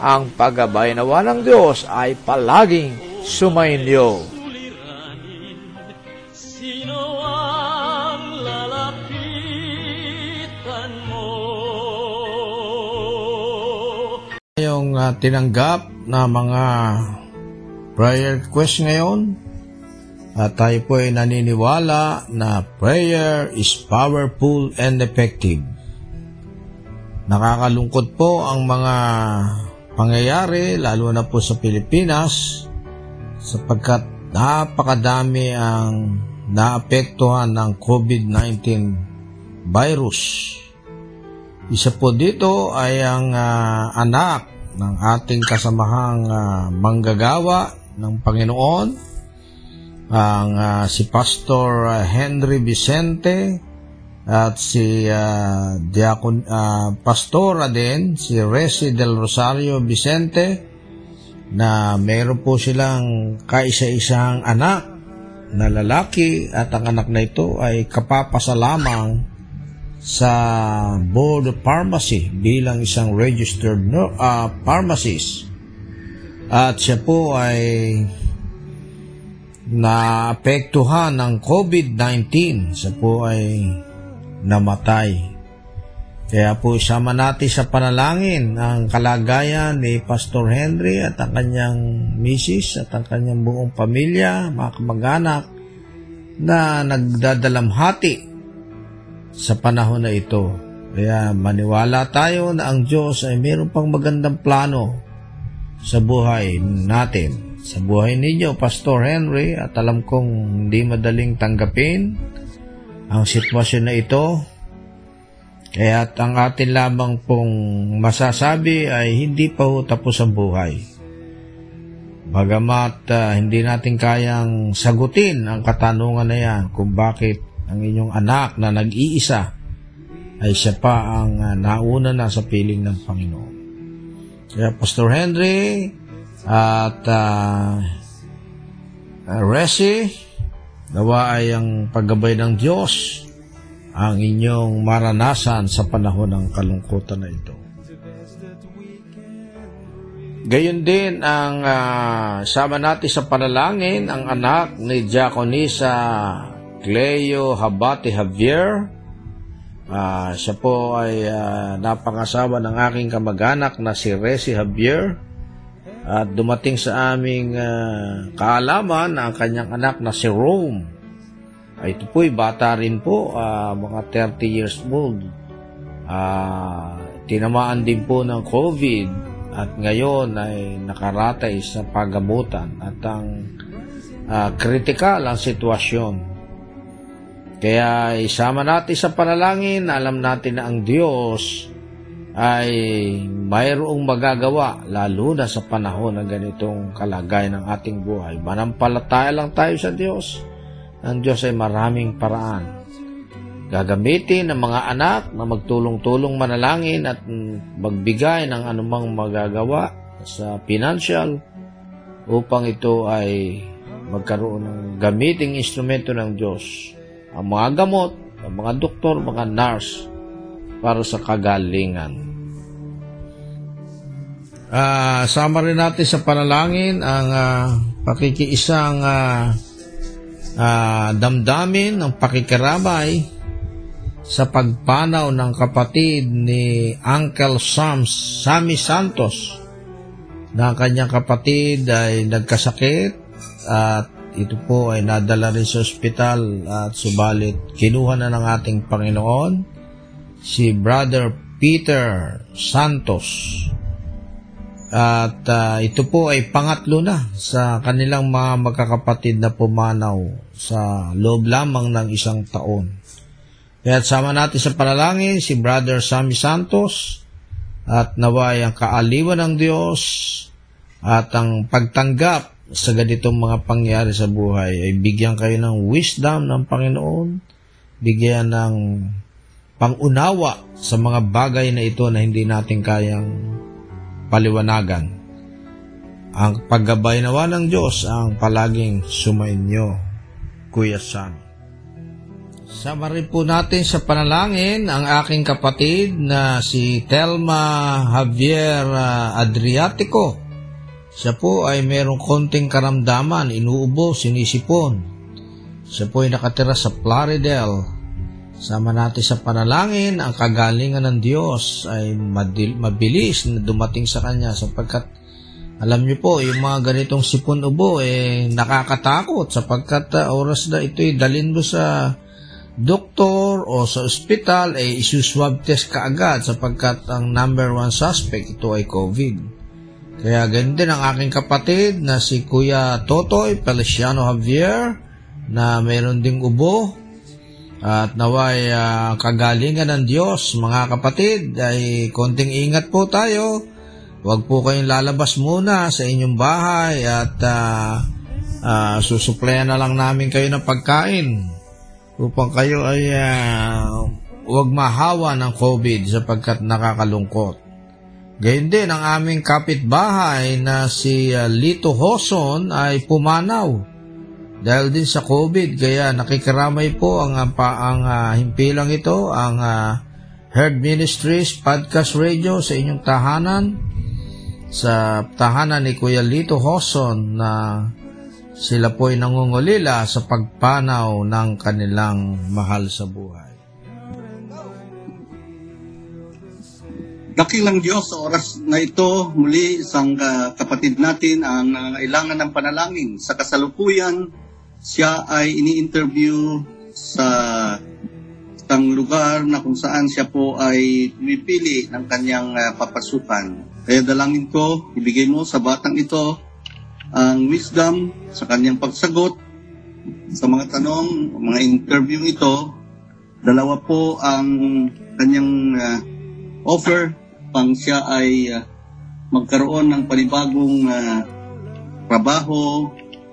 ang paggabay nawa ng Diyos ay palaging sumainyo. Sino ang lalapitan mo? yung uh, tinanggap na mga prayer request ngayon at tayo po ay naniniwala na prayer is powerful and effective. Nakakalungkot po ang mga pangyayari lalo na po sa Pilipinas sapagkat napakadami ang naapektuhan ng COVID-19 virus. Isa po dito ay ang ah, anak ng ating kasamahang ah, manggagawa ng Panginoon, ang ah, si Pastor Henry Vicente at si ah, Diakon ah, Pastora din, si Resi del Rosario Vicente na meron po silang kaisa-isang anak na lalaki at ang anak na ito ay kapapasa lamang sa Board Pharmacy bilang isang registered no, ah, pharmacist. At siya po ay naapektuhan ng COVID-19. Siya po ay namatay. Kaya po isama natin sa panalangin ang kalagayan ni Pastor Henry at ang kanyang misis at ang kanyang buong pamilya, mga kamag-anak na nagdadalamhati sa panahon na ito. Kaya maniwala tayo na ang Diyos ay mayroon pang magandang plano sa buhay natin. Sa buhay ninyo, Pastor Henry, at alam kong hindi madaling tanggapin ang sitwasyon na ito. Kaya at ang atin lamang pong masasabi ay hindi pa ho tapos ang buhay. Bagamat ah, hindi natin kayang sagutin ang katanungan na yan kung bakit ang inyong anak na nag-iisa ay siya pa ang ah, nauna na sa piling ng Panginoon. Kaya Pastor Henry at uh, Resi, nawa ay ang paggabay ng Diyos ang inyong maranasan sa panahon ng kalungkutan na ito. Gayon din ang ah, sama natin sa panalangin ang anak ni Diaconisa Cleo Habate Javier. Ah, siya po ay ah, napangasawa ng aking kamag-anak na si Resi Javier. At dumating sa aming ah, kaalaman ang kanyang anak na si Rome. Ay, ito po'y bata rin po, ah, mga 30 years old. Ah, tinamaan din po ng COVID at ngayon ay nakaratay sa pagamutan at ang ah, kritikal ang sitwasyon. Kaya isama natin sa panalangin, alam natin na ang Diyos ay mayroong magagawa lalo na sa panahon ng ganitong kalagayan ng ating buhay. Manampalataya lang tayo sa Diyos. Ang Diyos ay maraming paraan. Gagamitin ng mga anak na magtulong-tulong manalangin at magbigay ng anumang magagawa sa financial upang ito ay magkaroon ng gamiting instrumento ng Diyos. Ang mga gamot, ang mga doktor, mga nurse para sa kagalingan. Ah, sama rin natin sa panalangin ang ah, pakikiisang ah, ah, damdamin ng pakikiramay sa pagpanaw ng kapatid ni Uncle Sam, Sammy Santos na ang kanyang kapatid ay nagkasakit at ito po ay nadala rin sa ospital at subalit kinuha na ng ating Panginoon si Brother Peter Santos. At ah, ito po ay pangatlo na sa kanilang mga magkakapatid na pumanaw sa loob lamang ng isang taon. Kaya sama natin sa panalangin si Brother Sammy Santos at naway ang kaaliwan ng Diyos at ang pagtanggap sa ganitong mga pangyari sa buhay ay bigyan kayo ng wisdom ng Panginoon, bigyan ng pangunawa sa mga bagay na ito na hindi natin kayang paliwanagan. Ang paggabay nawa ng Diyos ang palaging sumainyo, Kuya Sam. Rin po natin sa panalangin ang aking kapatid na si Telma Javier ah, Adriatico. Siya po ay merong konting karamdaman, inuubo, sinisipon. Siya po ay nakatira sa Plaridel. Sama natin sa panalangin, ang kagalingan ng Diyos ay madil- mabilis na dumating sa kanya sapagkat alam niyo po, yung mga ganitong sipon ubo eh nakakatakot sapagkat ah, oras na ito ay dalin mo sa doktor o sa ospital ay eh, isuswab test ka agad sapagkat ang number one suspect ito ay COVID. Kaya ganun din ang aking kapatid na si Kuya Totoy Feliciano Javier na mayroon ding ubo at naway ah, kagalingan ng Diyos mga kapatid ay konting ingat po tayo. Huwag po kayong lalabas muna sa inyong bahay at uh, uh, susuplayan na lang namin kayo ng pagkain upang kayo ay uh, huwag mahawa ng COVID sapagkat nakakalungkot. Gayun din ang aming kapitbahay na si uh, Lito Hoson ay pumanaw dahil din sa COVID kaya nakikiramay po ang ang, ang uh, himpilang ito ang uh, Herd Ministries Podcast Radio sa inyong tahanan sa tahanan ni Kuya Lito Hoson na sila po ay nangungulila sa pagpanaw ng kanilang mahal sa buhay. Dakilang Diyos sa oras na ito, muli isang uh, kapatid natin ang nangailangan ng panalangin. Sa kasalukuyan, siya ay ini-interview sa isang lugar na kung saan siya po ay pumipili ng kanyang uh, papasukan. Kaya dalangin ko, ibigay mo sa batang ito ang wisdom sa kanyang pagsagot sa mga tanong, mga interview ito. Dalawa po ang kanyang uh, offer pang siya ay uh, magkaroon ng panibagong uh, trabaho.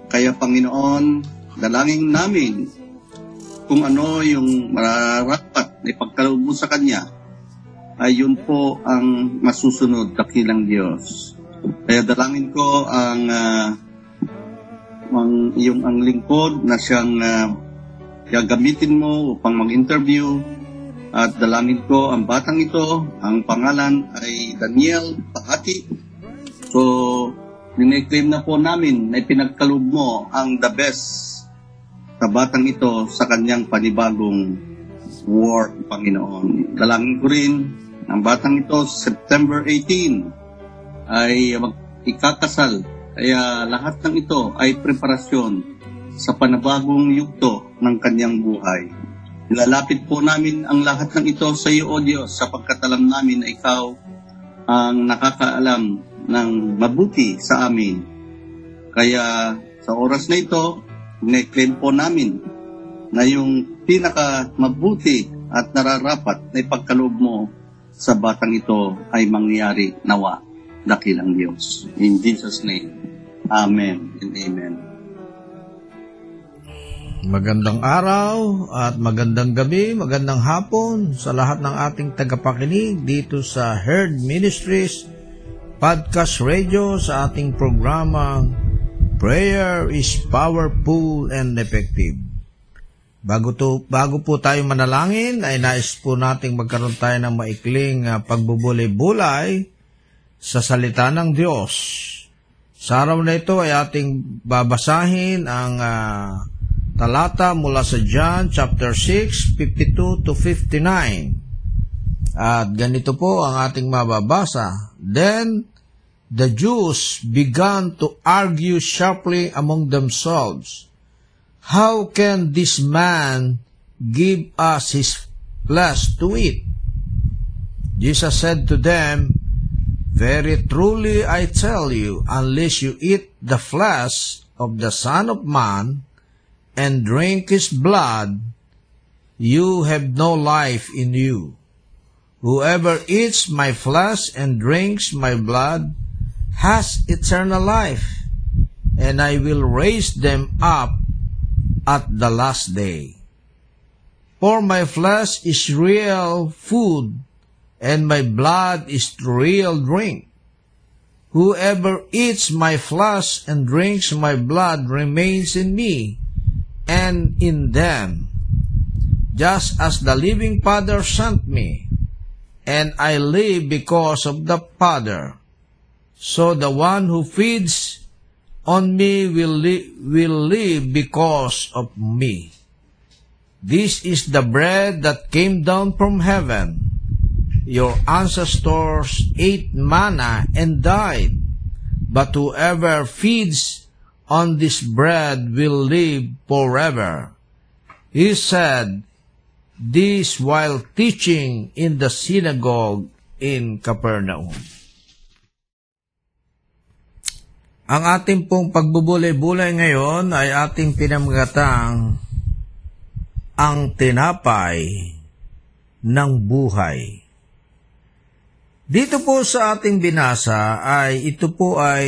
Kaya Panginoon, dalangin namin kung ano yung mararapat na ipagkaloob mo sa Kanya, ay yun po ang masusunod dakilang Diyos. Kaya dalangin ko ang uh, ang iyong ang lingkod na siyang uh, gagamitin mo upang mag-interview at dalangin ko ang batang ito, ang pangalan ay Daniel Pahati. So, claim na po namin na ipinagkaloob mo ang the best sa batang ito sa kanyang panibagong work, Panginoon. Dalangin ko rin ang batang ito September 18 ay ikakasal. Kaya lahat ng ito ay preparasyon sa panabagong yugto ng kanyang buhay. Nilalapit po namin ang lahat ng ito sa iyo, O Diyos, sapagkat alam namin na Ikaw ang nakakaalam ng mabuti sa amin. Kaya sa oras na ito, ne-claim po namin na yung pinaka mabuti at nararapat na ipagkaloob mo sa batang ito ay mangyari nawa dakilang Diyos. In Jesus' name, Amen and Amen. Magandang araw at magandang gabi, magandang hapon sa lahat ng ating tagapakinig dito sa Herd Ministries Podcast Radio sa ating programa Prayer is Powerful and Effective. Bago, to, bago po tayo manalangin ay nais po nating magkaroon tayo ng maikling uh, pagbubulay-bulay sa salita ng Diyos. Sa araw na ito ay ating babasahin ang uh, talata mula sa John chapter 6, 52 to 59. At ganito po ang ating mababasa. Then the Jews began to argue sharply among themselves. How can this man give us his flesh to eat? Jesus said to them, Very truly I tell you, unless you eat the flesh of the Son of Man and drink his blood, you have no life in you. Whoever eats my flesh and drinks my blood has eternal life, and I will raise them up at the last day. For my flesh is real food, and my blood is real drink. Whoever eats my flesh and drinks my blood remains in me, and in them, just as the living Father sent me, and I live because of the Father. So the one who feeds on me will, li- will live because of me. This is the bread that came down from heaven. Your ancestors ate manna and died, but whoever feeds on this bread will live forever. He said this while teaching in the synagogue in Capernaum. Ang ating pong pagbubulay-bulay ngayon ay ating pinamagatang ang tinapay ng buhay. Dito po sa ating binasa ay ito po ay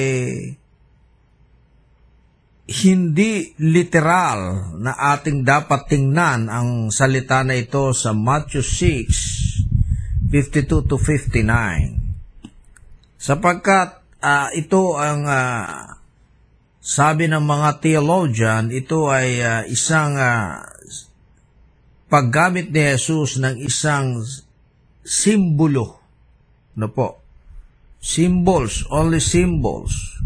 hindi literal na ating dapat tingnan ang salita na ito sa Matthew 6, 52 to 59. Sapagkat uh, ito ang uh, sabi ng mga theologian, ito ay uh, isang uh, paggamit ni Jesus ng isang simbolo. No po? Symbols, only symbols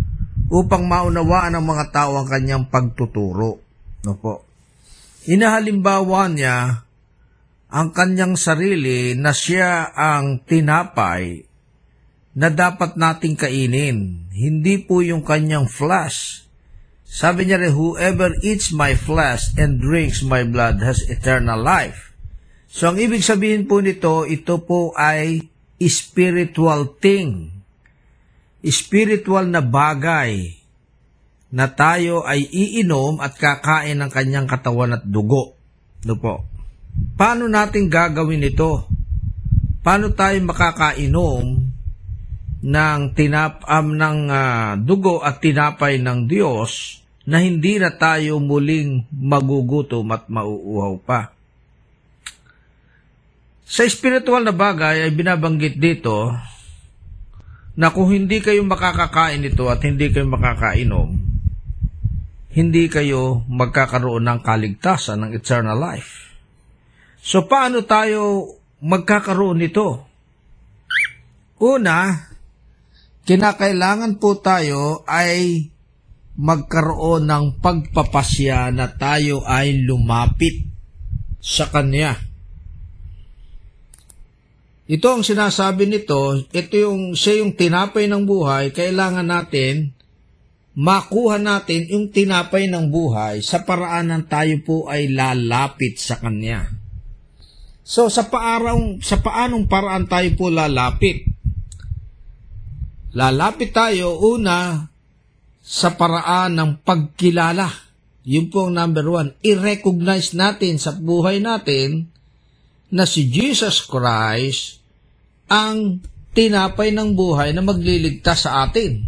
upang maunawaan ng mga tao ang kanyang pagtuturo. No po. Inahalimbawa niya ang kanyang sarili na siya ang tinapay na dapat nating kainin, hindi po yung kanyang flesh. Sabi niya rin, whoever eats my flesh and drinks my blood has eternal life. So ang ibig sabihin po nito, ito po ay spiritual thing spiritual na bagay na tayo ay iinom at kakain ng kanyang katawan at dugo. No po. Paano natin gagawin ito? Paano tayo makakainom ng tinap um, ng uh, dugo at tinapay ng Diyos na hindi na tayo muling magugutom at mauuhaw pa? Sa spiritual na bagay ay binabanggit dito na kung hindi kayo makakakain ito at hindi kayo makakainom, hindi kayo magkakaroon ng kaligtasan ng eternal life. So paano tayo magkakaroon nito? Una, kinakailangan po tayo ay magkaroon ng pagpapasya na tayo ay lumapit sa Kanya. Ito ang sinasabi nito, ito yung, siya yung tinapay ng buhay, kailangan natin makuha natin yung tinapay ng buhay sa paraan ng tayo po ay lalapit sa Kanya. So, sa, paarang, sa paanong paraan tayo po lalapit? Lalapit tayo una sa paraan ng pagkilala. Yun po ang number one. I-recognize natin sa buhay natin na si Jesus Christ ang tinapay ng buhay na magliligtas sa atin.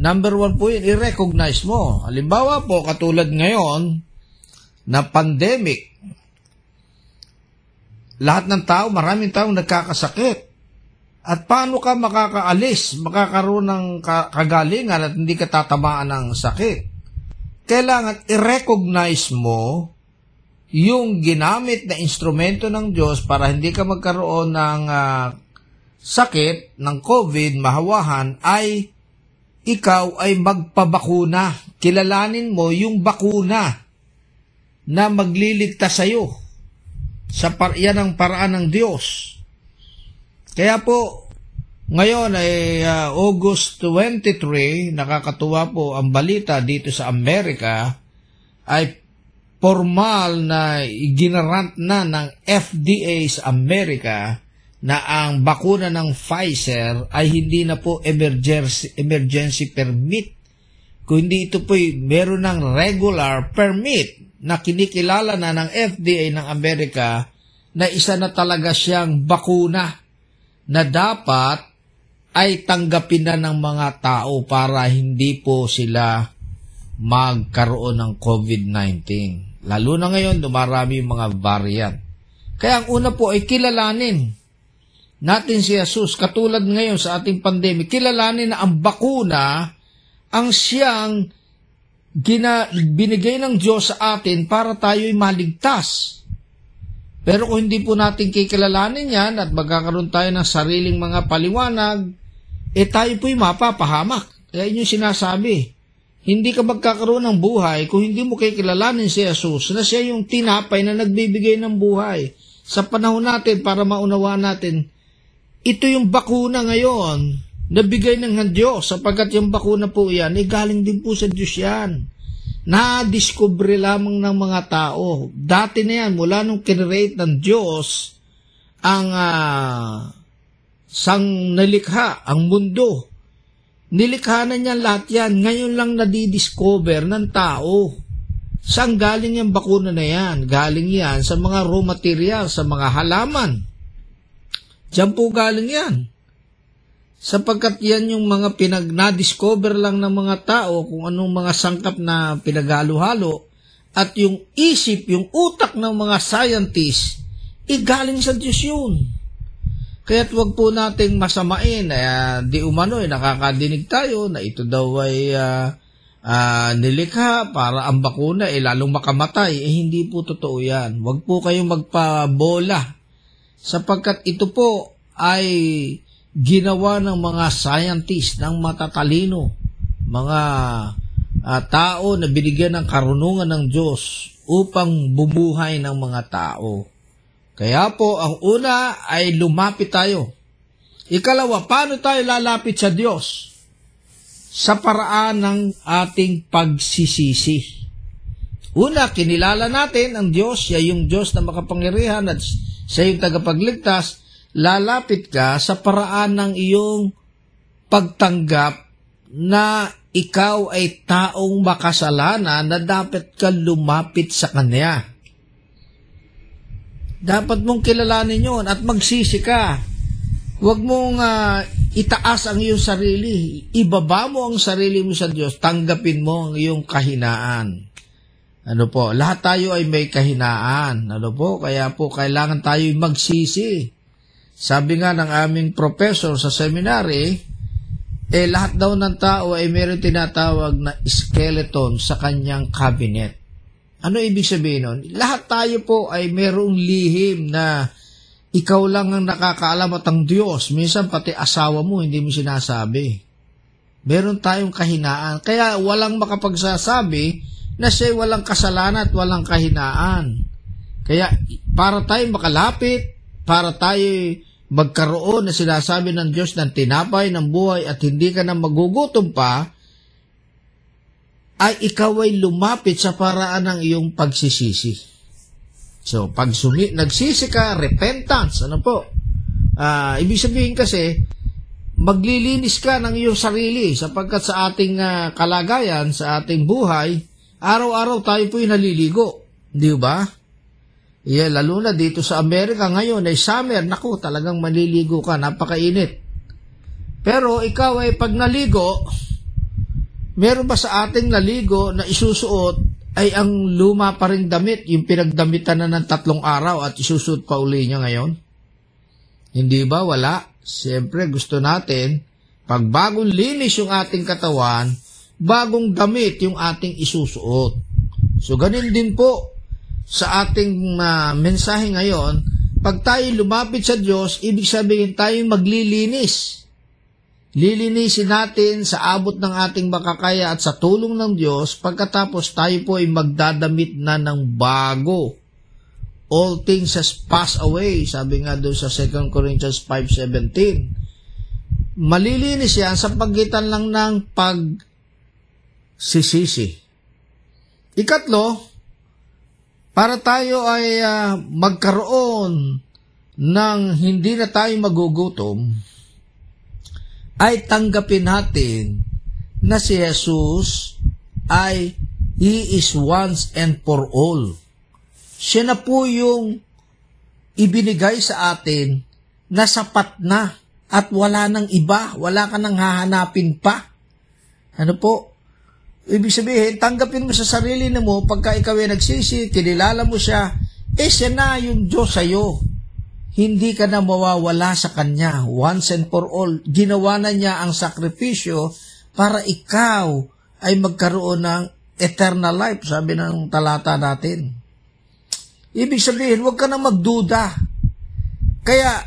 Number one po yun, i-recognize mo. Halimbawa po, katulad ngayon, na pandemic, lahat ng tao, maraming taong nagkakasakit. At paano ka makakaalis, makakaroon ng kagalingan at hindi ka tatamaan ng sakit? Kailangan i-recognize mo yung ginamit na instrumento ng Diyos para hindi ka magkaroon ng uh, sakit ng COVID, mahawahan, ay ikaw ay magpabakuna. Kilalanin mo yung bakuna na magliligtas sa iyo. Sa par- yan ang paraan ng Diyos. Kaya po, ngayon ay uh, August 23, nakakatuwa po ang balita dito sa Amerika ay formal na ginarant na ng FDA sa Amerika na ang bakuna ng Pfizer ay hindi na po emergency, emergency permit. Kung hindi ito po meron ng regular permit na kinikilala na ng FDA ng Amerika na isa na talaga siyang bakuna na dapat ay tanggapin na ng mga tao para hindi po sila magkaroon ng COVID-19. Lalo na ngayon, dumarami mga variant. Kaya ang una po ay kilalanin natin si Jesus, katulad ngayon sa ating pandemic, kilalanin na ang bakuna ang siyang gina, binigay ng Diyos sa atin para tayo'y maligtas. Pero kung hindi po natin kikilalanin yan at magkakaroon tayo ng sariling mga paliwanag, eh tayo po'y mapapahamak. Kaya yun yung sinasabi. Hindi ka magkakaroon ng buhay kung hindi mo kikilalanin si Jesus na siya yung tinapay na nagbibigay ng buhay. Sa panahon natin para maunawa natin, ito yung bakuna ngayon na bigay ng Diyos sapagkat yung bakuna po yan ay galing din po sa Diyos yan. Na-discover lamang ng mga tao. Dati na yan, mula nung kinrate ng Diyos ang uh, sang nalikha, ang mundo. Nilikha na niya lahat yan. Ngayon lang nadidiscover ng tao. Saan galing yung bakuna na yan? Galing yan sa mga raw material, sa mga halaman Diyan po galing yan. Sapagkat yan yung mga pinag na-discover lang ng mga tao kung anong mga sangkap na pinagalo-halo at yung isip, yung utak ng mga scientists, igaling sa Diyos yun. Kaya't wag po nating masamain, uh, di umano, eh, nakakadinig tayo na ito daw ay uh, uh, nilikha para ang bakuna ay eh, lalong makamatay. Eh hindi po totoo yan. Wag po kayong magpabola sapagkat ito po ay ginawa ng mga scientist, ng matatalino, mga uh, tao na binigyan ng karunungan ng Diyos upang bumuhay ng mga tao. Kaya po, ang una ay lumapit tayo. Ikalawa, paano tayo lalapit sa Diyos? Sa paraan ng ating pagsisisi. Una, kinilala natin ang Diyos, siya yung Diyos na makapangyarihan at sa iyong tagapagligtas, lalapit ka sa paraan ng iyong pagtanggap na ikaw ay taong makasalanan na dapat ka lumapit sa Kanya. Dapat mong kilalanin yon at magsisi ka. Huwag mong uh, itaas ang iyong sarili. Ibaba mo ang sarili mo sa Diyos. Tanggapin mo ang iyong kahinaan. Ano po, lahat tayo ay may kahinaan. Ano po, kaya po kailangan tayo magsisi. Sabi nga ng aming professor sa seminary, eh lahat daw ng tao ay meron tinatawag na skeleton sa kanyang cabinet. Ano ibig sabihin nun? Lahat tayo po ay merong lihim na ikaw lang ang nakakaalam at ang Diyos. Minsan pati asawa mo hindi mo sinasabi. Meron tayong kahinaan. Kaya walang makapagsasabi na siya walang kasalanan at walang kahinaan. Kaya para tayo makalapit, para tayo magkaroon na sinasabi ng Diyos ng tinapay ng buhay at hindi ka na magugutom pa, ay ikaw ay lumapit sa paraan ng iyong pagsisisi. So, pag sumi, nagsisi ka, repentance, ano po? Uh, ibig sabihin kasi, maglilinis ka ng iyong sarili sapagkat sa ating uh, kalagayan, sa ating buhay, Araw-araw tayo po'y naliligo. Di ba? Yeah, lalo na dito sa Amerika ngayon ay summer. Naku, talagang maliligo ka. Napakainit. Pero ikaw ay pag naligo, meron ba sa ating naligo na isusuot ay ang luma pa rin damit, yung pinagdamitan na ng tatlong araw at isusuot pa uli niya ngayon? Hindi ba? Wala. Siyempre, gusto natin, pag bagong linis yung ating katawan, bagong damit yung ating isusuot. So, ganun din po sa ating uh, mensahe ngayon, pag tayo lumapit sa Diyos, ibig sabihin tayo maglilinis. Lilinisin natin sa abot ng ating makakaya at sa tulong ng Diyos, pagkatapos tayo po ay magdadamit na ng bago. All things has passed away, sabi nga doon sa 2 Corinthians 5.17. Malilinis yan sa pagitan lang ng pagsisisi. Ikatlo, para tayo ay uh, magkaroon ng hindi na tayo magugutom, ay tanggapin natin na si Jesus ay He is once and for all. Siya na po yung ibinigay sa atin na sapat na at wala nang iba, wala ka nang hahanapin pa. Ano po? Ibig sabihin, tanggapin mo sa sarili na mo, pagka ikaw ay nagsisi, kinilala mo siya, eh siya na yung Diyos sa'yo hindi ka na mawawala sa Kanya once and for all. Ginawa na niya ang sakripisyo para ikaw ay magkaroon ng eternal life, sabi ng talata natin. Ibig sabihin, huwag ka na magduda. Kaya,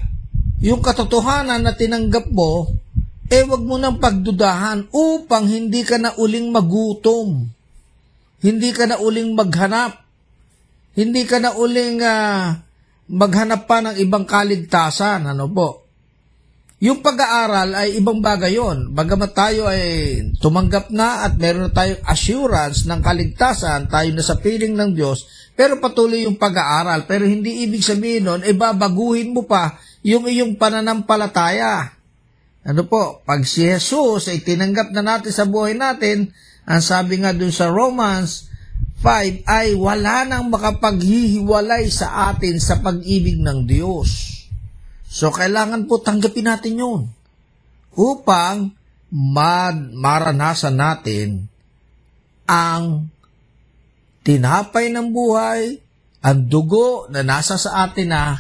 yung katotohanan na tinanggap mo, eh wag mo nang pagdudahan upang hindi ka na uling magutom. Hindi ka na uling maghanap. Hindi ka na uling uh, maghanap pa ng ibang kaligtasan, ano po. Yung pag-aaral ay ibang bagay yon. Bagamat tayo ay tumanggap na at meron na tayong assurance ng kaligtasan, tayo na sa piling ng Diyos, pero patuloy yung pag-aaral. Pero hindi ibig sabihin nun, eh babaguhin mo pa yung iyong pananampalataya. Ano po, pag si Jesus ay tinanggap na natin sa buhay natin, ang sabi nga dun sa Romans 5 ay wala nang makapaghihiwalay sa atin sa pag-ibig ng Diyos. So, kailangan po tanggapin natin yun upang maranasan natin ang tinapay ng buhay, ang dugo na nasa sa atin na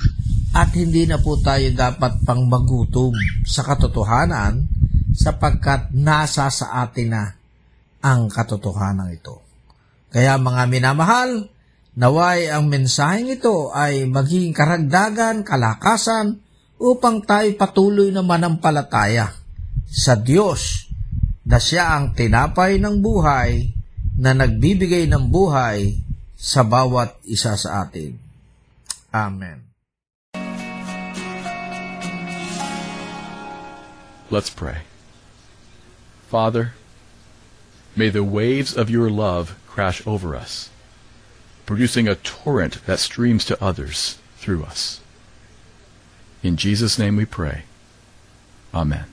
at hindi na po tayo dapat pang magutom sa katotohanan sapagkat nasa sa atin na ang katotohanan ito. Kaya mga minamahal, naway ang mensaheng ito ay maging karagdagan, kalakasan, upang tayo patuloy na manampalataya sa Diyos na siya ang tinapay ng buhay na nagbibigay ng buhay sa bawat isa sa atin. Amen. Let's pray. Father, may the waves of your love crash over us, producing a torrent that streams to others through us. In Jesus' name we pray. Amen.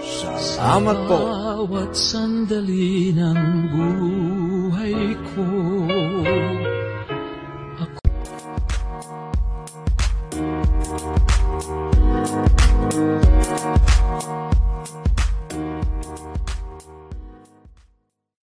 Salamat po. Bawat sandali ng buhay ko